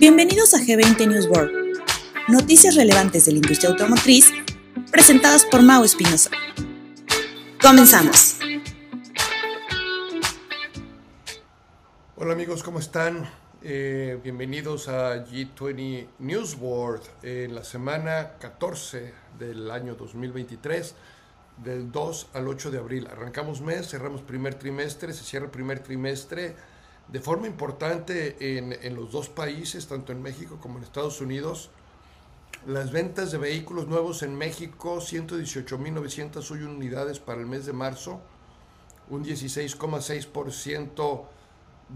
Bienvenidos a G20 News World, noticias relevantes de la industria automotriz presentadas por Mau Espinosa. Comenzamos. Hola amigos, ¿cómo están? Eh, bienvenidos a G20 News World en la semana 14 del año 2023, del 2 al 8 de abril. Arrancamos mes, cerramos primer trimestre, se cierra el primer trimestre de forma importante en, los dos países, tanto en México como en Estados Unidos. Las ventas de vehículos nuevos en México, 118.901 unidades para el mes de marzo, un 16,6%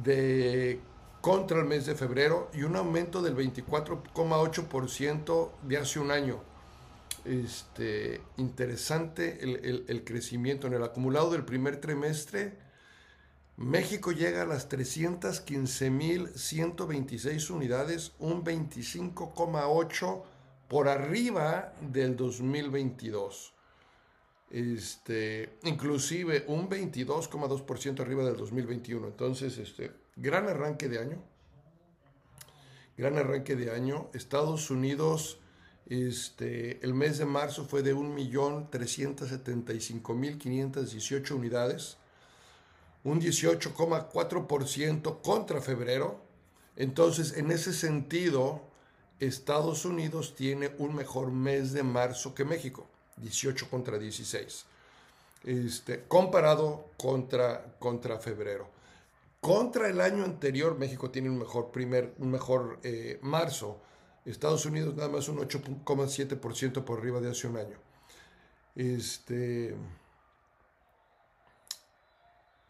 de contra el mes de febrero y un aumento del 24,8% de hace un año. Este, interesante el, crecimiento en el acumulado del primer trimestre. México llega a las 315.126 unidades, un 25,8% por arriba del 2022. Este, inclusive un 22,2% arriba del 2021. Entonces, este, gran arranque de año. Gran arranque de año. Estados Unidos, este, el mes de marzo fue de 1.375.518 unidades, un 18,4% contra febrero. Entonces, en ese sentido, Estados Unidos tiene un mejor mes de marzo que México, 18 contra 16, este, comparado contra, contra febrero. Contra el año anterior, México tiene un mejor, primer, un mejor eh, marzo. Estados Unidos nada más un 8,7% por arriba de hace un año. Este,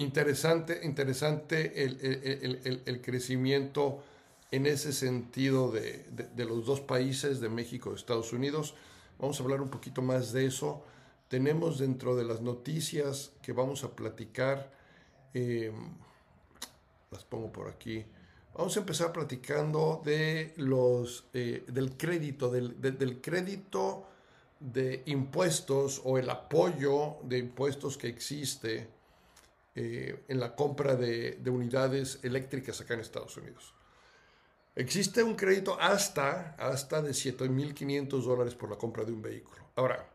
interesante, interesante el, el, el, crecimiento en ese sentido de, de, los dos países, de México y Estados Unidos. Vamos a hablar un poquito más de eso. Tenemos dentro de las noticias que vamos a platicar, eh, las pongo por aquí. Vamos a empezar platicando de los, eh, del crédito, del, de, del crédito de impuestos o el apoyo de impuestos que existe eh, en la compra de, de, unidades eléctricas acá en Estados Unidos. Existe un crédito hasta, hasta de 7.500 dólares por la compra de un vehículo. Ahora,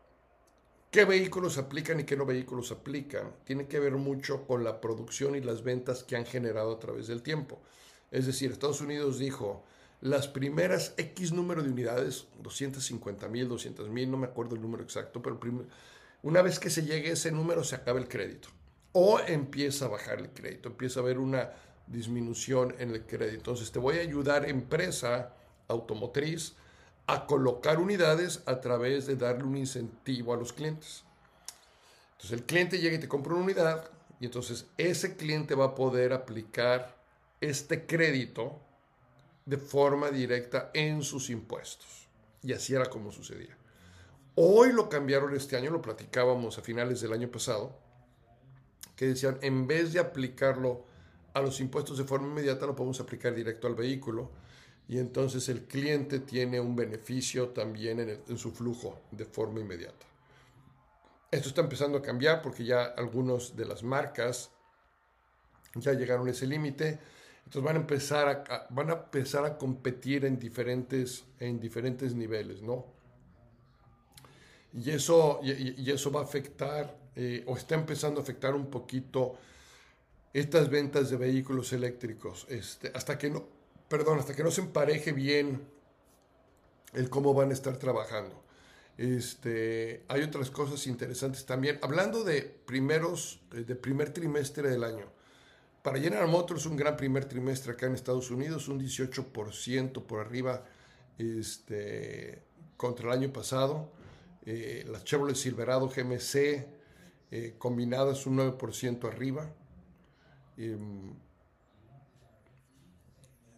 ¿qué vehículos aplican y qué no vehículos aplican? Tiene que ver mucho con la producción y las ventas que han generado a través del tiempo. Es decir, Estados Unidos dijo, las primeras X número de unidades, 250 mil, 200 mil, no me acuerdo el número exacto, pero una vez que se llegue ese número se acaba el crédito. O empieza a bajar el crédito, empieza a haber una disminución en el crédito. Entonces te voy a ayudar, empresa automotriz, a colocar unidades a través de darle un incentivo a los clientes. Entonces el cliente llega y te compra una unidad y entonces ese cliente va a poder aplicar este crédito de forma directa en sus impuestos. Y así era como sucedía. Hoy lo cambiaron este año, lo platicábamos a finales del año pasado, que decían, en vez de aplicarlo a los impuestos de forma inmediata, lo podemos aplicar directo al vehículo y entonces el cliente tiene un beneficio también en, su flujo de forma inmediata. Esto está empezando a cambiar porque ya algunas de las marcas ya llegaron a ese límite. Entonces van a empezar a, van a empezar a competir en diferentes, en diferentes niveles, ¿no? Y eso, y eso va a afectar, eh, o está empezando a afectar un poquito estas ventas de vehículos eléctricos. Este, hasta que no, perdón, hasta que no se empareje bien el cómo van a estar trabajando. Este, hay otras cosas interesantes también. Hablando de primeros, de primer trimestre del año. Para General Motors, un gran primer trimestre acá en Estados Unidos, un 18% por arriba este, contra el año pasado. Eh, las Chevrolet Silverado GMC eh, combinadas un 9% arriba. Eh,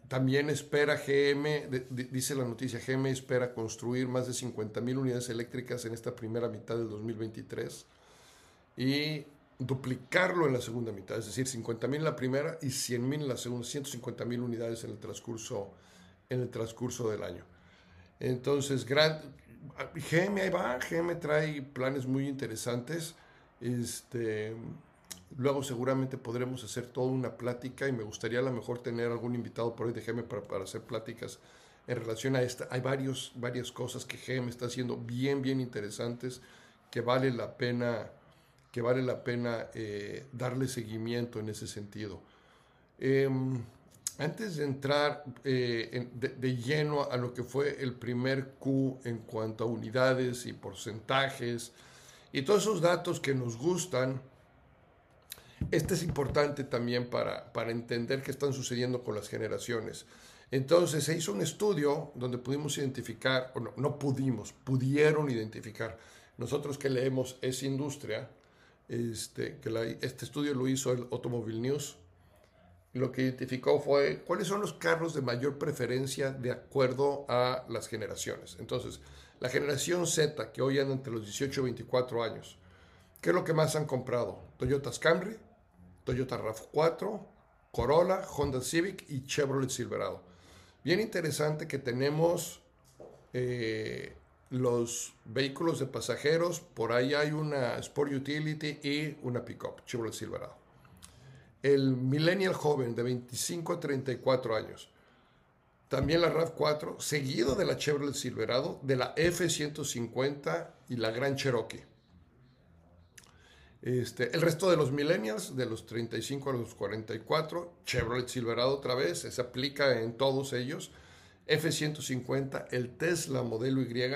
también espera GM, de, de, dice la noticia, GM espera construir más de 50 mil unidades eléctricas en esta primera mitad del 2023 y duplicarlo en la segunda mitad, es decir, 50 mil en la primera y 100 mil en la segunda, 150 mil unidades en el transcurso en el transcurso del año. Entonces, gran, GM ahí va, GM trae planes muy interesantes. Este, luego seguramente podremos hacer toda una plática y me gustaría a lo mejor tener algún invitado por ahí de GEM para, para hacer pláticas en relación a esta. Hay varios, varias cosas que GEM está haciendo bien, bien interesantes que vale la pena, que vale la pena eh, darle seguimiento en ese sentido. Em, antes de entrar eh, de, lleno a lo que fue el primer Q en cuanto a unidades y porcentajes y todos esos datos que nos gustan, este es importante también para, para entender qué están sucediendo con las generaciones. Entonces se hizo un estudio donde pudimos identificar, o no, pudimos, pudieron identificar. Nosotros que leemos esa industria, este, que este estudio lo hizo el Automobile News, lo que identificó fue cuáles son los carros de mayor preferencia de acuerdo a las generaciones. Entonces, la generación Z, que hoy anda entre los 18 y 24 años, ¿qué es lo que más han comprado? Toyota Camry, Toyota RAV4, Corolla, Honda Civic y Chevrolet Silverado. Bien interesante que tenemos eh, los vehículos de pasajeros, por ahí hay una Sport Utility y una Pickup, Chevrolet Silverado el millennial joven de 25 a 34 años. También la RAV4, seguido de la Chevrolet Silverado, de la F-150 y la Gran Cherokee. Este, el resto de los millennials, de los 35 a los 44, Chevrolet Silverado otra vez, se aplica en todos ellos. F-150, el Tesla modelo Y,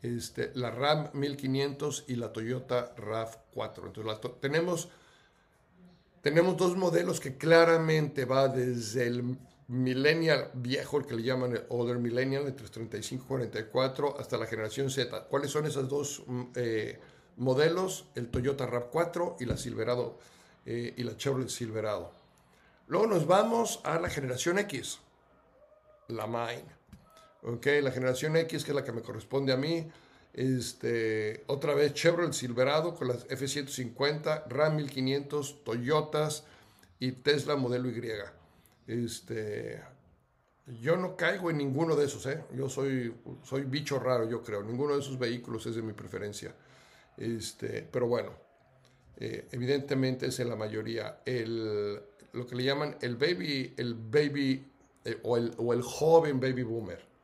este, la Ram 1500 y la Toyota RAV4. Entonces tenemos tenemos dos modelos que claramente va desde el millennial viejo, el que le llaman el older millennial, entre 35 y 44, hasta la generación Z. ¿Cuáles son esos dos mm, eh, modelos? El Toyota RAV4 y la Silverado eh, y la Chevrolet Silverado. Luego nos vamos a la generación X, la Mine. Okay, la generación X, que es la que me corresponde a mí, este, otra vez Chevrolet Silverado con las F-150, Ram 1500, Toyotas y Tesla modelo Y. Este, yo no caigo en ninguno de esos, ¿eh? Yo soy, soy bicho raro, yo creo. Ninguno de esos vehículos es de mi preferencia. Este, pero bueno, eh, evidentemente es en la mayoría. El, lo que le llaman el baby, el baby eh, o, el, o el joven baby boomer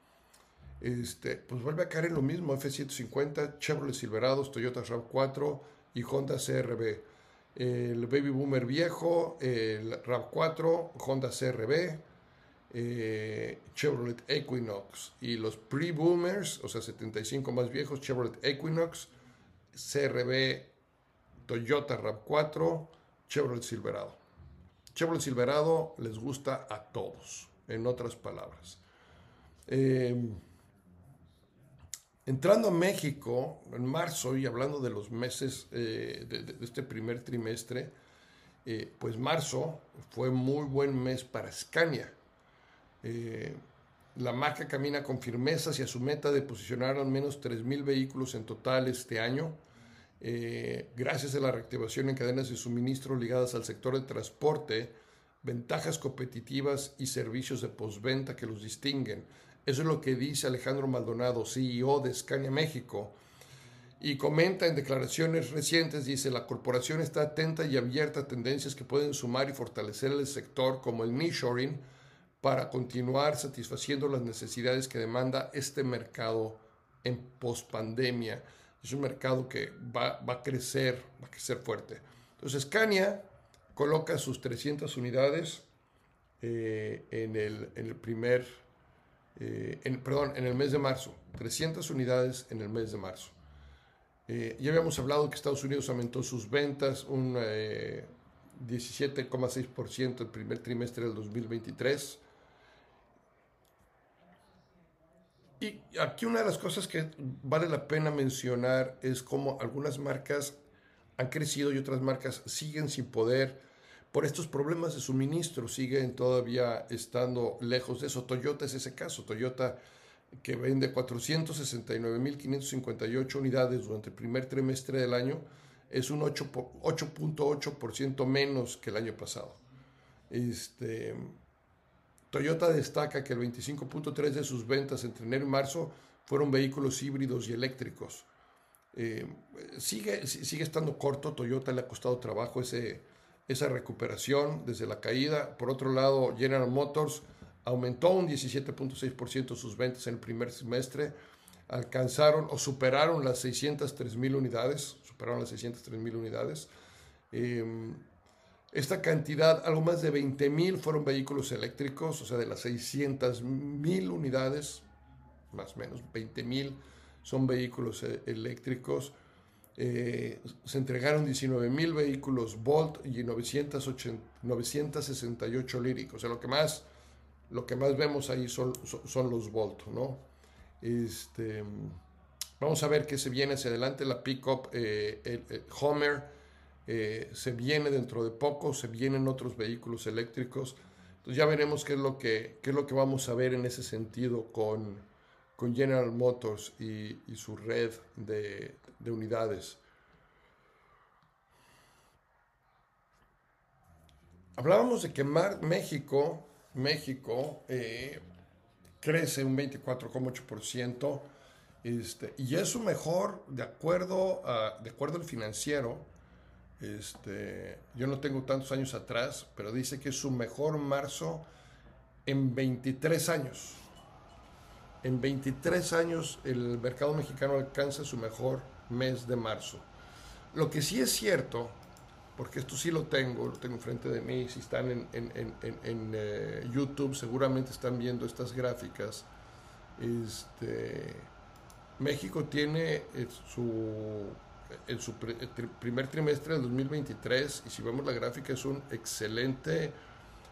este, pues vuelve a caer en lo mismo, F-150, Chevrolet Silverados, Toyota RAV4 y Honda CRB. El Baby Boomer viejo, el RAV4, Honda CRB, eh, Chevrolet Equinox. Y los pre-boomers, o sea, 75 más viejos, Chevrolet Equinox, CRB, Toyota RAV4, Chevrolet Silverado. Chevrolet Silverado les gusta a todos, en otras palabras. Eh, Entrando a México en marzo y hablando de los meses eh, de, este primer trimestre, eh, pues marzo fue muy buen mes para Scania. Eh, la marca camina con firmeza hacia su meta de posicionar al menos 3.000 vehículos en total este año, gracias a la reactivación en cadenas de suministro ligadas al sector de transporte, ventajas competitivas y servicios de postventa que los distinguen eso es lo que dice Alejandro Maldonado, CEO de Scania México. Y comenta en declaraciones recientes, dice, la corporación está atenta y abierta a tendencias que pueden sumar y fortalecer el sector como el nearshoring para continuar satisfaciendo las necesidades que demanda este mercado en pospandemia. Es un mercado que va, a crecer, va a crecer fuerte. Entonces, Scania coloca sus 300 unidades eh, en el primer eh, en, perdón, en el mes de marzo, 300 unidades en el mes de marzo. Eh, ya habíamos hablado que Estados Unidos aumentó sus ventas un 17,6% eh, el primer trimestre del 2023. Y aquí una de las cosas que vale la pena mencionar es cómo algunas marcas han crecido y otras marcas siguen sin poder por estos problemas de suministro siguen todavía estando lejos de eso. Toyota es ese caso. Toyota que vende 469.558 unidades durante el primer trimestre del año es un 8.8% menos que el año pasado. Este, Toyota destaca que el 25.3% de sus ventas entre enero y marzo fueron vehículos híbridos y eléctricos. Eh, sigue, sigue estando corto, Toyota le ha costado trabajo ese, esa recuperación desde la caída. Por otro lado, General Motors aumentó un 17.6% sus ventas en el primer semestre, alcanzaron o superaron las 603 mil unidades, superaron las 603 mil unidades. Em, esta cantidad, algo más de 20 mil fueron vehículos eléctricos, o sea, de las 600 mil unidades, más o menos 20 mil son vehículos e-, eléctricos. Eh, se entregaron 19 mil vehículos Volt y 968 líricos. O sea, lo que más, lo que más vemos ahí son, son, los Volt, ¿no? Este, vamos a ver qué se viene hacia adelante. La pickup eh, el, Homer eh, se viene dentro de poco, se vienen otros vehículos eléctricos. Entonces ya veremos qué es lo que, qué es lo que vamos a ver en ese sentido con, con General Motors y, su red de, unidades. Hablábamos de que México, México eh, crece un 24,8%, este, y es su mejor, de acuerdo, a, de acuerdo al financiero, este, yo no tengo tantos años atrás, pero dice que es su mejor marzo en 23 años. En 23 años el mercado mexicano alcanza su mejor mes de marzo. Lo que sí es cierto, porque esto sí lo tengo, lo tengo enfrente de mí, si están en, eh, YouTube seguramente están viendo estas gráficas. Este, México tiene eh, su, en su primer trimestre del 2023, y si vemos la gráfica es un excelente,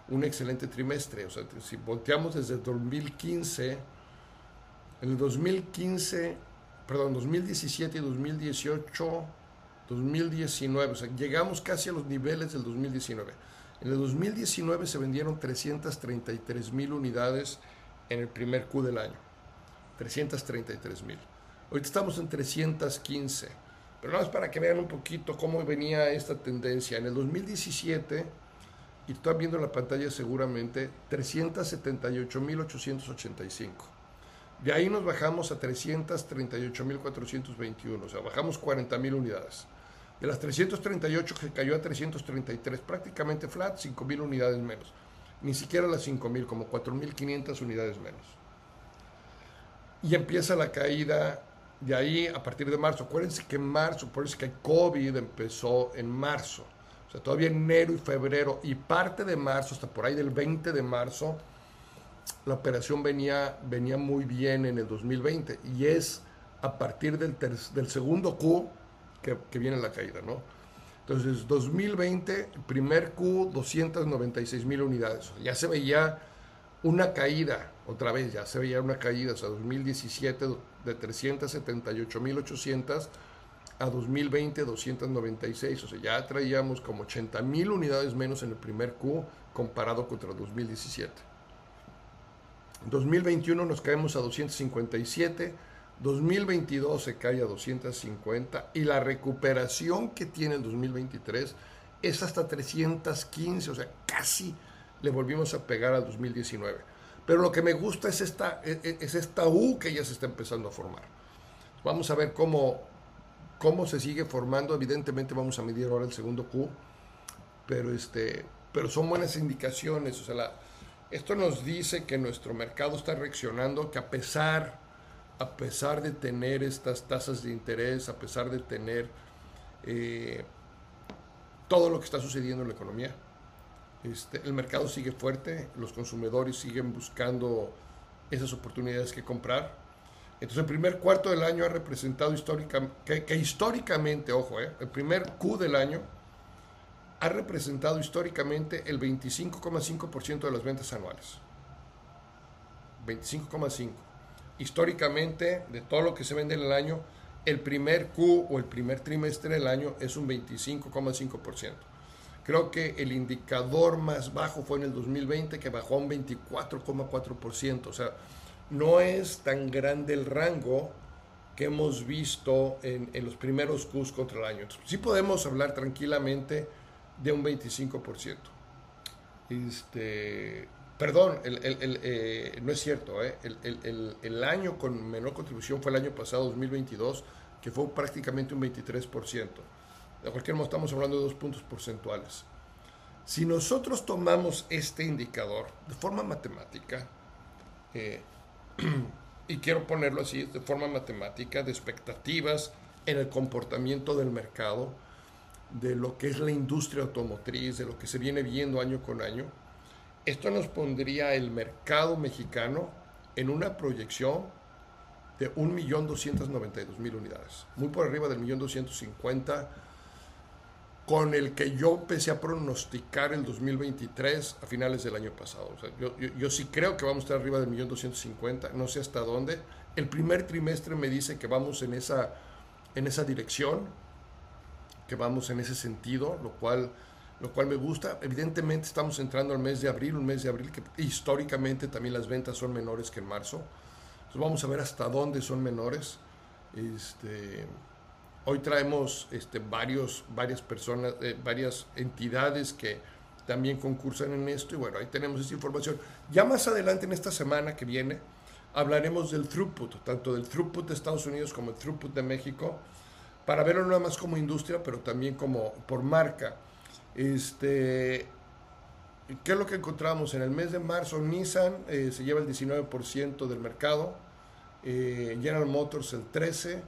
un excelente trimestre. O sea, si volteamos desde 2015, en el 2015, perdón, 2017 y 2018, 2019, o sea, llegamos casi a los niveles del 2019. En el 2019 se vendieron 333 mil unidades en el primer Q del año. 333 mil. Ahorita estamos en 315. Pero nada más para que vean un poquito cómo venía esta tendencia. En el 2017, y están viendo en la pantalla seguramente, 378.885. De ahí nos bajamos a 338.421, o sea, bajamos 40.000 unidades. De las 338 que cayó a 333, prácticamente flat, 5.000 unidades menos. Ni siquiera las 5.000, como 4.500 unidades menos. Y empieza la caída de ahí a partir de marzo. Acuérdense que en marzo, por eso que COVID empezó en marzo. O sea, todavía enero y febrero y parte de marzo, hasta por ahí del 20 de marzo, la operación venía, venía muy bien en el 2020 y es a partir del, del segundo Q que, viene la caída, ¿no? Entonces, 2020, primer Q, 296 mil unidades. Ya se veía una caída, otra vez, ya se veía una caída, o sea, 2017 de 378 mil 800 a 2020 296, o sea, ya traíamos como 80 mil unidades menos en el primer Q comparado contra 2017. 2021 nos caemos a 257, 2022 se cae a 250 y la recuperación que tiene el 2023 es hasta 315, o sea, casi le volvimos a pegar a 2019. Pero lo que me gusta es esta, e, e, es esta U que ya se está empezando a formar. Vamos a ver cómo, cómo se sigue formando. Evidentemente vamos a medir ahora el segundo Q, pero, este, pero son buenas indicaciones. O sea, la, esto nos dice que nuestro mercado está reaccionando, que a pesar, a pesar de tener estas tasas de interés, a pesar de tener eh, todo lo que está sucediendo en la economía, este, el mercado sigue fuerte, los consumidores siguen buscando esas oportunidades que comprar. Entonces el primer cuarto del año ha representado históricamente, que, históricamente, ojo, eh, el primer Q del año ha representado históricamente el 25,5% de las ventas anuales. 25,5%. Históricamente, de todo lo que se vende en el año, el primer Q o el primer trimestre del año es un 25,5%. Creo que el indicador más bajo fue en el 2020, que bajó un 24,4%. O sea, no es tan grande el rango que hemos visto en, los primeros Qs contra el año. sí podemos hablar tranquilamente de un 25%. Este, perdón, eh, no es cierto, eh, el, año con menor contribución fue el año pasado, 2022, que fue prácticamente un 23%. De cualquier modo, estamos hablando de dos puntos porcentuales. Si nosotros tomamos este indicador de forma matemática, eh, y quiero ponerlo así, de forma matemática, de expectativas en el comportamiento del mercado, de lo que es la industria automotriz, de lo que se viene viendo año con año, esto nos pondría el mercado mexicano en una proyección de 1.292.000 unidades, muy por arriba del 1.250.000 con el que yo empecé a pronosticar el 2023 a finales del año pasado. yo, sí creo que vamos a estar arriba del 1.250.000, no sé hasta dónde. El primer trimestre me dice que vamos en esa, en esa dirección, que vamos en ese sentido, lo cual, lo cual me gusta. Evidentemente estamos entrando al mes de abril, un mes de abril que históricamente también las ventas son menores que en marzo. Entonces vamos a ver hasta dónde son menores. Este, Hoy traemos este, varios, varias personas, eh, varias entidades que también concursan en esto y bueno, ahí tenemos esa información. Ya más adelante en esta semana que viene hablaremos del throughput, tanto del throughput de Estados Unidos como el throughput de México, para verlo nada más como industria, pero también como por marca. Este, ¿Qué es lo que encontramos? En el mes de marzo Nissan eh, se lleva el 19% del mercado, eh, General Motors el 13%,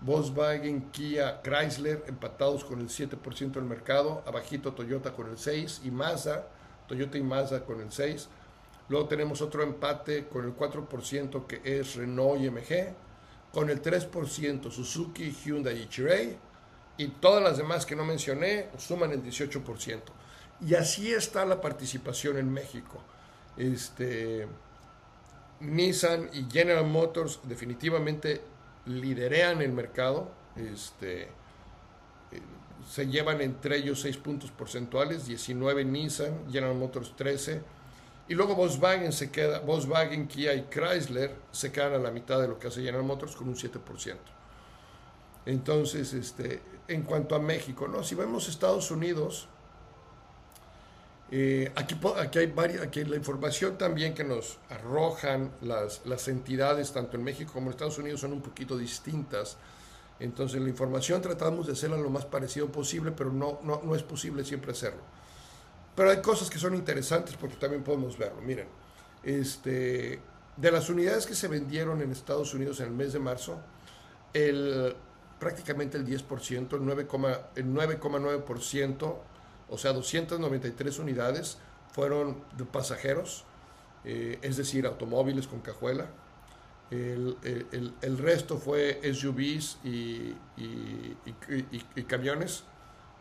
Volkswagen, Kia, Chrysler empatados con el 7% del mercado, abajito Toyota con el 6% y Mazda, Toyota y Mazda con el 6%. Luego tenemos otro empate con el 4% que es Renault y MG, con el 3% Suzuki, Hyundai y y todas las demás que no mencioné suman el 18%. Y así está la participación en México. Este, Nissan y General Motors definitivamente liderean el mercado, este, eh, se llevan entre ellos 6 puntos porcentuales, 19 Nissan, General Motors 13, y luego Volkswagen se queda, Volkswagen, Kia y Chrysler se quedan a la mitad de lo que hace General Motors con un 7%. Entonces, este, en cuanto a México, ¿no? Si vemos Estados Unidos, eh, aquí, aquí, hay varias, aquí la información también que nos arrojan las, las entidades, tanto en México como en Estados Unidos, son un poquito distintas. Entonces la información tratamos de hacerla lo más parecido posible, pero no, no, no es posible siempre hacerlo. Pero hay cosas que son interesantes porque también podemos verlo. Miren, este, de las unidades que se vendieron en Estados Unidos en el mes de marzo, el, prácticamente el 10%, el 9,9% o sea, 293 unidades fueron de pasajeros, eh, es decir, automóviles con cajuela. El, resto fue SUVs y, camiones.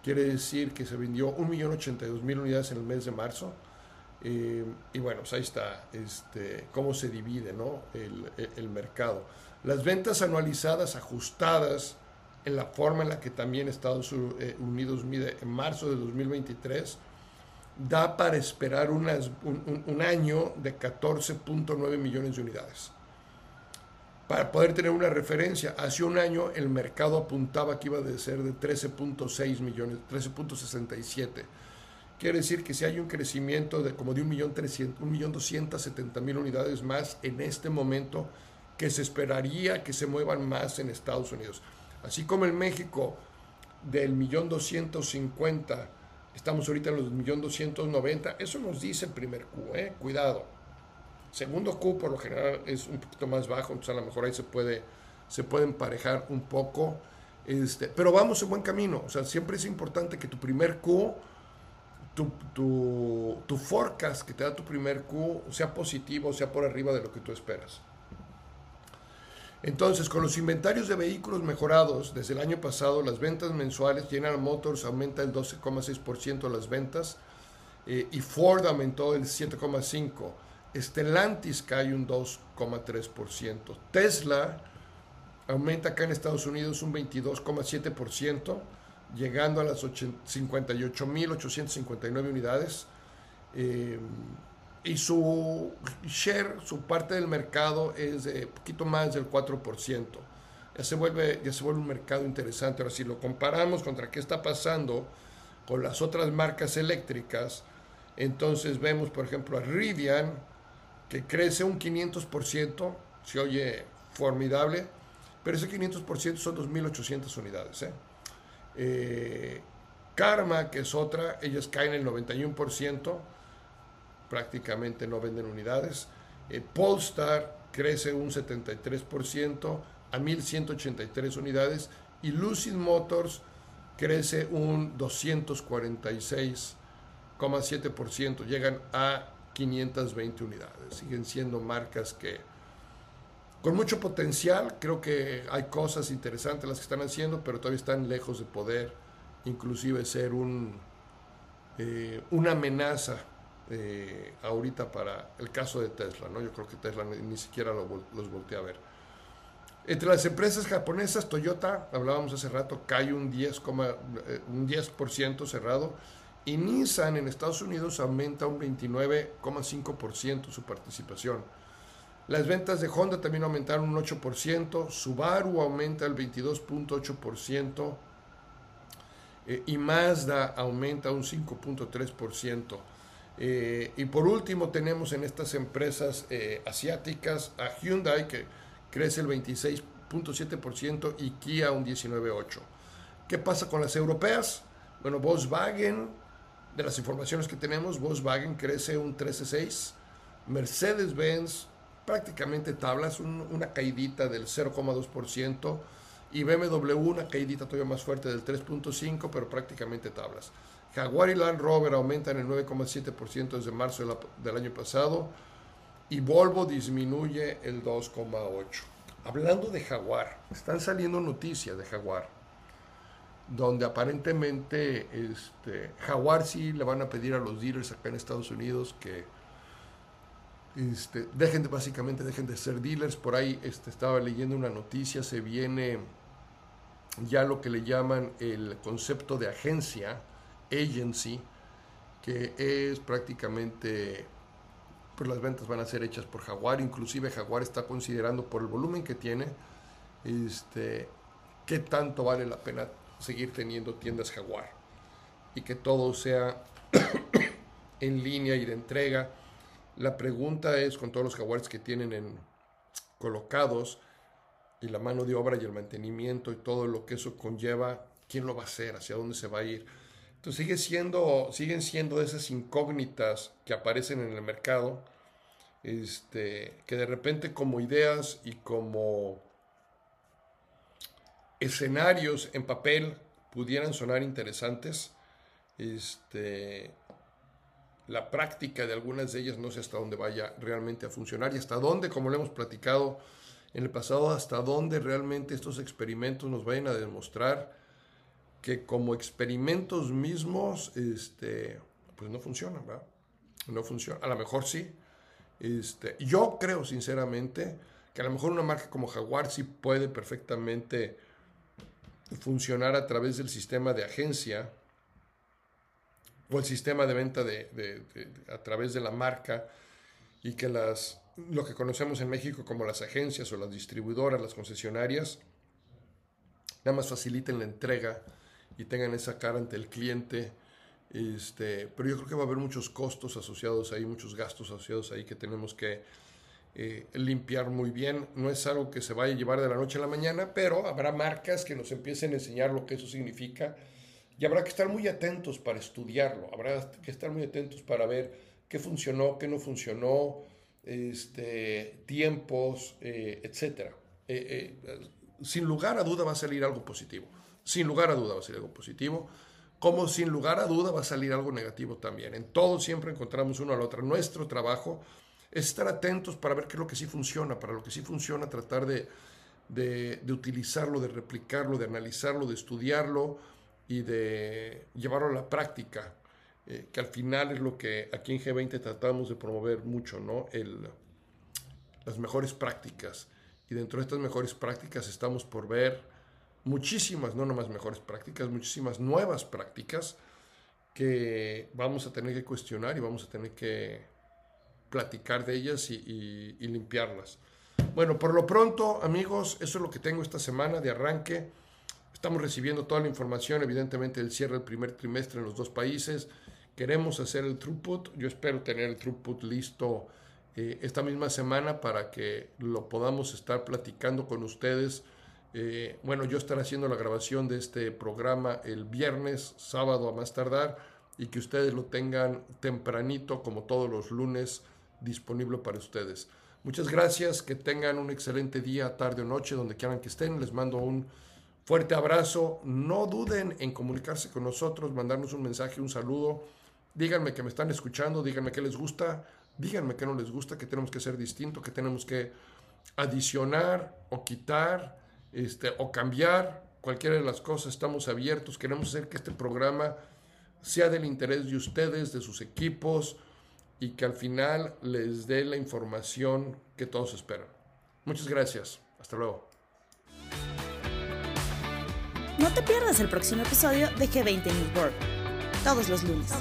Quiere decir que se vendió 1.082.000 unidades en el mes de marzo. Eh, y bueno, pues ahí está este, cómo se divide ¿no? el mercado. Las ventas anualizadas ajustadas en la forma en la que también Estados eh, Unidos mide en marzo de 2023, da para esperar un, año de 14.9 millones de unidades. Para poder tener una referencia, hace un año el mercado apuntaba que iba a ser de 13.6 millones, 13.67. Quiere decir que si hay un crecimiento de como de 1.270.000 unidades más en este momento, que se esperaría que se muevan más en Estados Unidos. Así como en México del millón doscientos cincuenta, estamos ahorita en los millón doscientos noventa, eso nos dice el primer Q, ¿eh? cuidado. Segundo Q por lo general es un poquito más bajo, entonces a lo mejor ahí se puede, se puede emparejar un poco. Este, pero vamos en buen camino. O sea, siempre es importante que tu primer Q, tu, tu, tu forecast que te da tu primer Q, sea positivo, sea por arriba de lo que tú esperas. Entonces, con los inventarios de vehículos mejorados desde el año pasado, las ventas mensuales, General Motors aumenta el 12,6% las ventas eh, y Ford aumentó el 7,5%. Stellantis cae un 2,3%. Tesla aumenta acá en Estados Unidos un 22,7%, llegando a las 58.859 unidades. Eh, y su share, su parte del mercado es de poquito más del 4%. Ya se, vuelve, ya se vuelve un mercado interesante. Ahora, si lo comparamos contra qué está pasando con las otras marcas eléctricas, entonces vemos, por ejemplo, a Rivian, que crece un 500%, se oye formidable, pero ese 500% son 2.800 unidades. ¿eh? Eh, Karma, que es otra, ellos caen el 91%, prácticamente no venden unidades. Eh, Polestar crece un 73% a 1.183 unidades y Lucid Motors crece un 246,7%, llegan a 520 unidades. Siguen siendo marcas que con mucho potencial, creo que hay cosas interesantes las que están haciendo, pero todavía están lejos de poder inclusive ser un, eh, una amenaza eh, ahorita para el caso de Tesla. ¿no? Yo creo que Tesla ni, siquiera los voltea a ver. Entre las empresas japonesas, Toyota, hablábamos hace rato, cae un 10%, eh, un 10 cerrado y Nissan en Estados Unidos aumenta un 29,5% su participación. Las ventas de Honda también aumentaron un 8%, Subaru aumenta el 22.8% eh, y Mazda aumenta un 5.3%. Eh, y por último tenemos en estas empresas eh, asiáticas a Hyundai que crece el 26.7% y Kia un 19.8%. ¿Qué pasa con las europeas? Bueno, Volkswagen, de las informaciones que tenemos, Volkswagen crece un 13.6%, Mercedes-Benz prácticamente tablas, una caidita del 0,2%, y BMW una caidita todavía más fuerte del 3.5%, pero prácticamente tablas. Jaguar y Land Rover aumentan el 9,7% desde marzo del año pasado y Volvo disminuye el 2,8%. Hablando de Jaguar, están saliendo noticias de Jaguar, donde aparentemente este, Jaguar sí le van a pedir a los dealers acá en Estados Unidos que este, dejen de, básicamente dejen de ser dealers. Por ahí este, estaba leyendo una noticia, se viene ya lo que le llaman el concepto de agencia, agency, que es prácticamente, pues las ventas van a ser hechas por Jaguar, inclusive Jaguar está considerando por el volumen que tiene, este, qué tanto vale la pena seguir teniendo tiendas Jaguar y que todo sea en línea y de entrega la pregunta es, con todos los jaguares que tienen en, colocados, y la mano de obra y el mantenimiento y todo lo que eso conlleva, ¿quién lo va a hacer? ¿Hacia dónde se va a ir? Entonces sigue siendo, siguen siendo esas incógnitas que aparecen en el mercado, este, que de repente como ideas y como escenarios en papel pudieran sonar interesantes, este, la práctica de algunas de ellas no sé hasta dónde vaya realmente a funcionar y hasta dónde, como lo hemos platicado en el pasado, hasta dónde realmente estos experimentos nos vayan a demostrar que como experimentos mismos, este, pues no funcionan, ¿verdad? No funciona. A lo mejor sí. Este, yo creo sinceramente que a lo mejor una marca como Jaguar sí puede perfectamente funcionar a través del sistema de agencia o el sistema de venta de, a través de la marca y que las, lo que conocemos en México como las agencias o las distribuidoras, las concesionarias, nada más faciliten la entrega y tengan esa cara ante el cliente. Este, pero yo creo que va a haber muchos costos asociados ahí, muchos gastos asociados ahí que tenemos que eh, limpiar muy bien. No es algo que se vaya a llevar de la noche a la mañana, pero habrá marcas que nos empiecen a enseñar lo que eso significa y habrá que estar muy atentos para estudiarlo, habrá que estar muy atentos para ver qué funcionó, qué no funcionó, este, tiempos, eh, etc. Eh, eh, sin lugar a duda va a salir algo positivo, sin lugar a duda va a salir algo positivo, como sin lugar a duda va a salir algo negativo también. En todo siempre encontramos uno al otro. Nuestro trabajo estar atentos para ver qué es lo que sí funciona, para lo que sí funciona, tratar de, de, utilizarlo, de replicarlo, de analizarlo, de estudiarlo, y de llevarlo a la práctica, eh, que al final es lo que aquí en G20 tratamos de promover mucho, ¿no? El, las mejores prácticas. Y dentro de estas mejores prácticas estamos por ver muchísimas, no nomás mejores prácticas, muchísimas nuevas prácticas que vamos a tener que cuestionar y vamos a tener que platicar de ellas y limpiarlas. Bueno, por lo pronto, amigos, eso es lo que tengo esta semana de arranque. Estamos recibiendo toda la información, evidentemente, del cierre del primer trimestre en los dos países. Queremos hacer el throughput. Yo espero tener el throughput listo eh, esta misma semana para que lo podamos estar platicando con ustedes Eh, bueno, yo estaré haciendo la grabación de este programa el viernes, sábado a más tardar, y que ustedes lo tengan tempranito, como todos los lunes, disponible para ustedes. Muchas gracias, que tengan un excelente día, tarde o noche, donde quieran que estén. Les mando un fuerte abrazo. No duden en comunicarse con nosotros, mandarnos un mensaje, un saludo. Díganme que me están escuchando, díganme qué les gusta, díganme qué no les gusta, que tenemos que ser distinto, que tenemos que adicionar o quitar este, o cambiar cualquiera de las cosas. Estamos abiertos, queremos hacer que este programa sea del interés de ustedes, de sus equipos y que al final les dé la información que todos esperan. Muchas gracias. Hasta luego. No te pierdas el próximo episodio de G20 News World, todos los lunes.